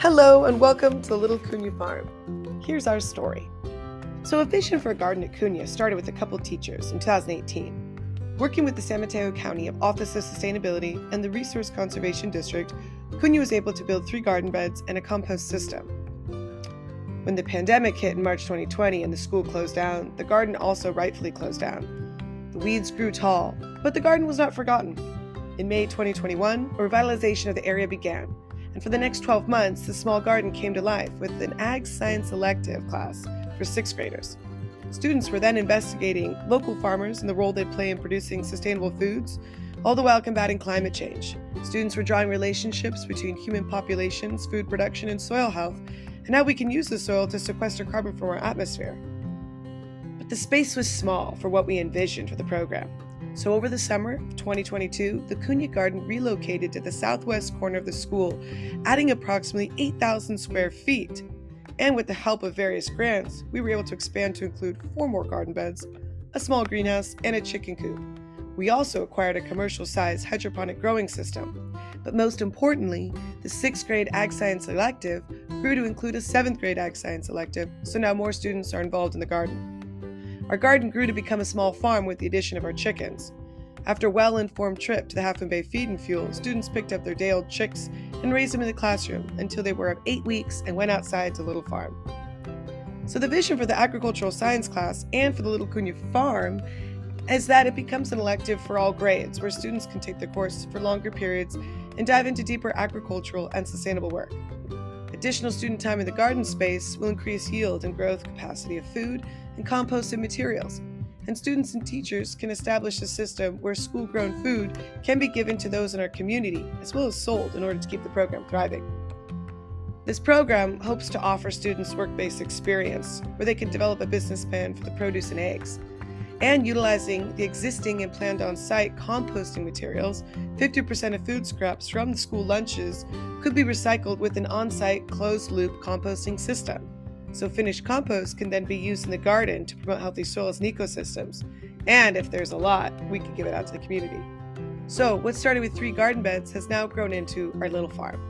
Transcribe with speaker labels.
Speaker 1: Hello, and welcome to Little Cunha Farm. Here's our story. So, a vision for a garden at Cunha started with a couple teachers in 2018. Working with the San Mateo County Office of Sustainability and the Resource Conservation District, Cunha was able to build three garden beds and a compost system. When the pandemic hit in March 2020 and the school closed down, the garden also rightfully closed down. The weeds grew tall, but the garden was not forgotten. In May 2021, a revitalization of the area began, and for the next 12 months, the small garden came to life with an Ag Science elective class for sixth graders. Students were then investigating local farmers and the role they play in producing sustainable foods, all the while combating climate change. Students were drawing relationships between human populations, food production, and soil health, and how we can use the soil to sequester carbon from our atmosphere. But the space was small for what we envisioned for the program. So, over the summer of 2022, the Cunha Garden relocated to the southwest corner of the school, adding approximately 8,000 square feet. And with the help of various grants, we were able to expand to include four more garden beds, a small greenhouse, and a chicken coop. We also acquired a commercial sized hydroponic growing system. But most importantly, the sixth grade Ag Science elective grew to include a seventh grade Ag Science elective, so now more students are involved in the garden. Our garden grew to become a small farm with the addition of our chickens. After a well informed trip to the Half Bay Feed and Fuel, students picked up their day old chicks and raised them in the classroom until they were of eight weeks and went outside to Little Farm. So, the vision for the agricultural science class and for the Little Cunha Farm is that it becomes an elective for all grades, where students can take the course for longer periods and dive into deeper agricultural and sustainable work. Additional student time in the garden space will increase yield and growth capacity of food and composted materials. And students and teachers can establish a system where school grown food can be given to those in our community, as well as sold in order to keep the program thriving. This program hopes to offer students work based experience where they can develop a business plan for the produce and eggs and utilizing the existing and planned on site composting materials, 50% of food scraps from the school lunches could be recycled with an on site closed loop composting system. So, finished compost can then be used in the garden to promote healthy soils and ecosystems. And if there's a lot, we can give it out to the community. So, what started with three garden beds has now grown into our little farm.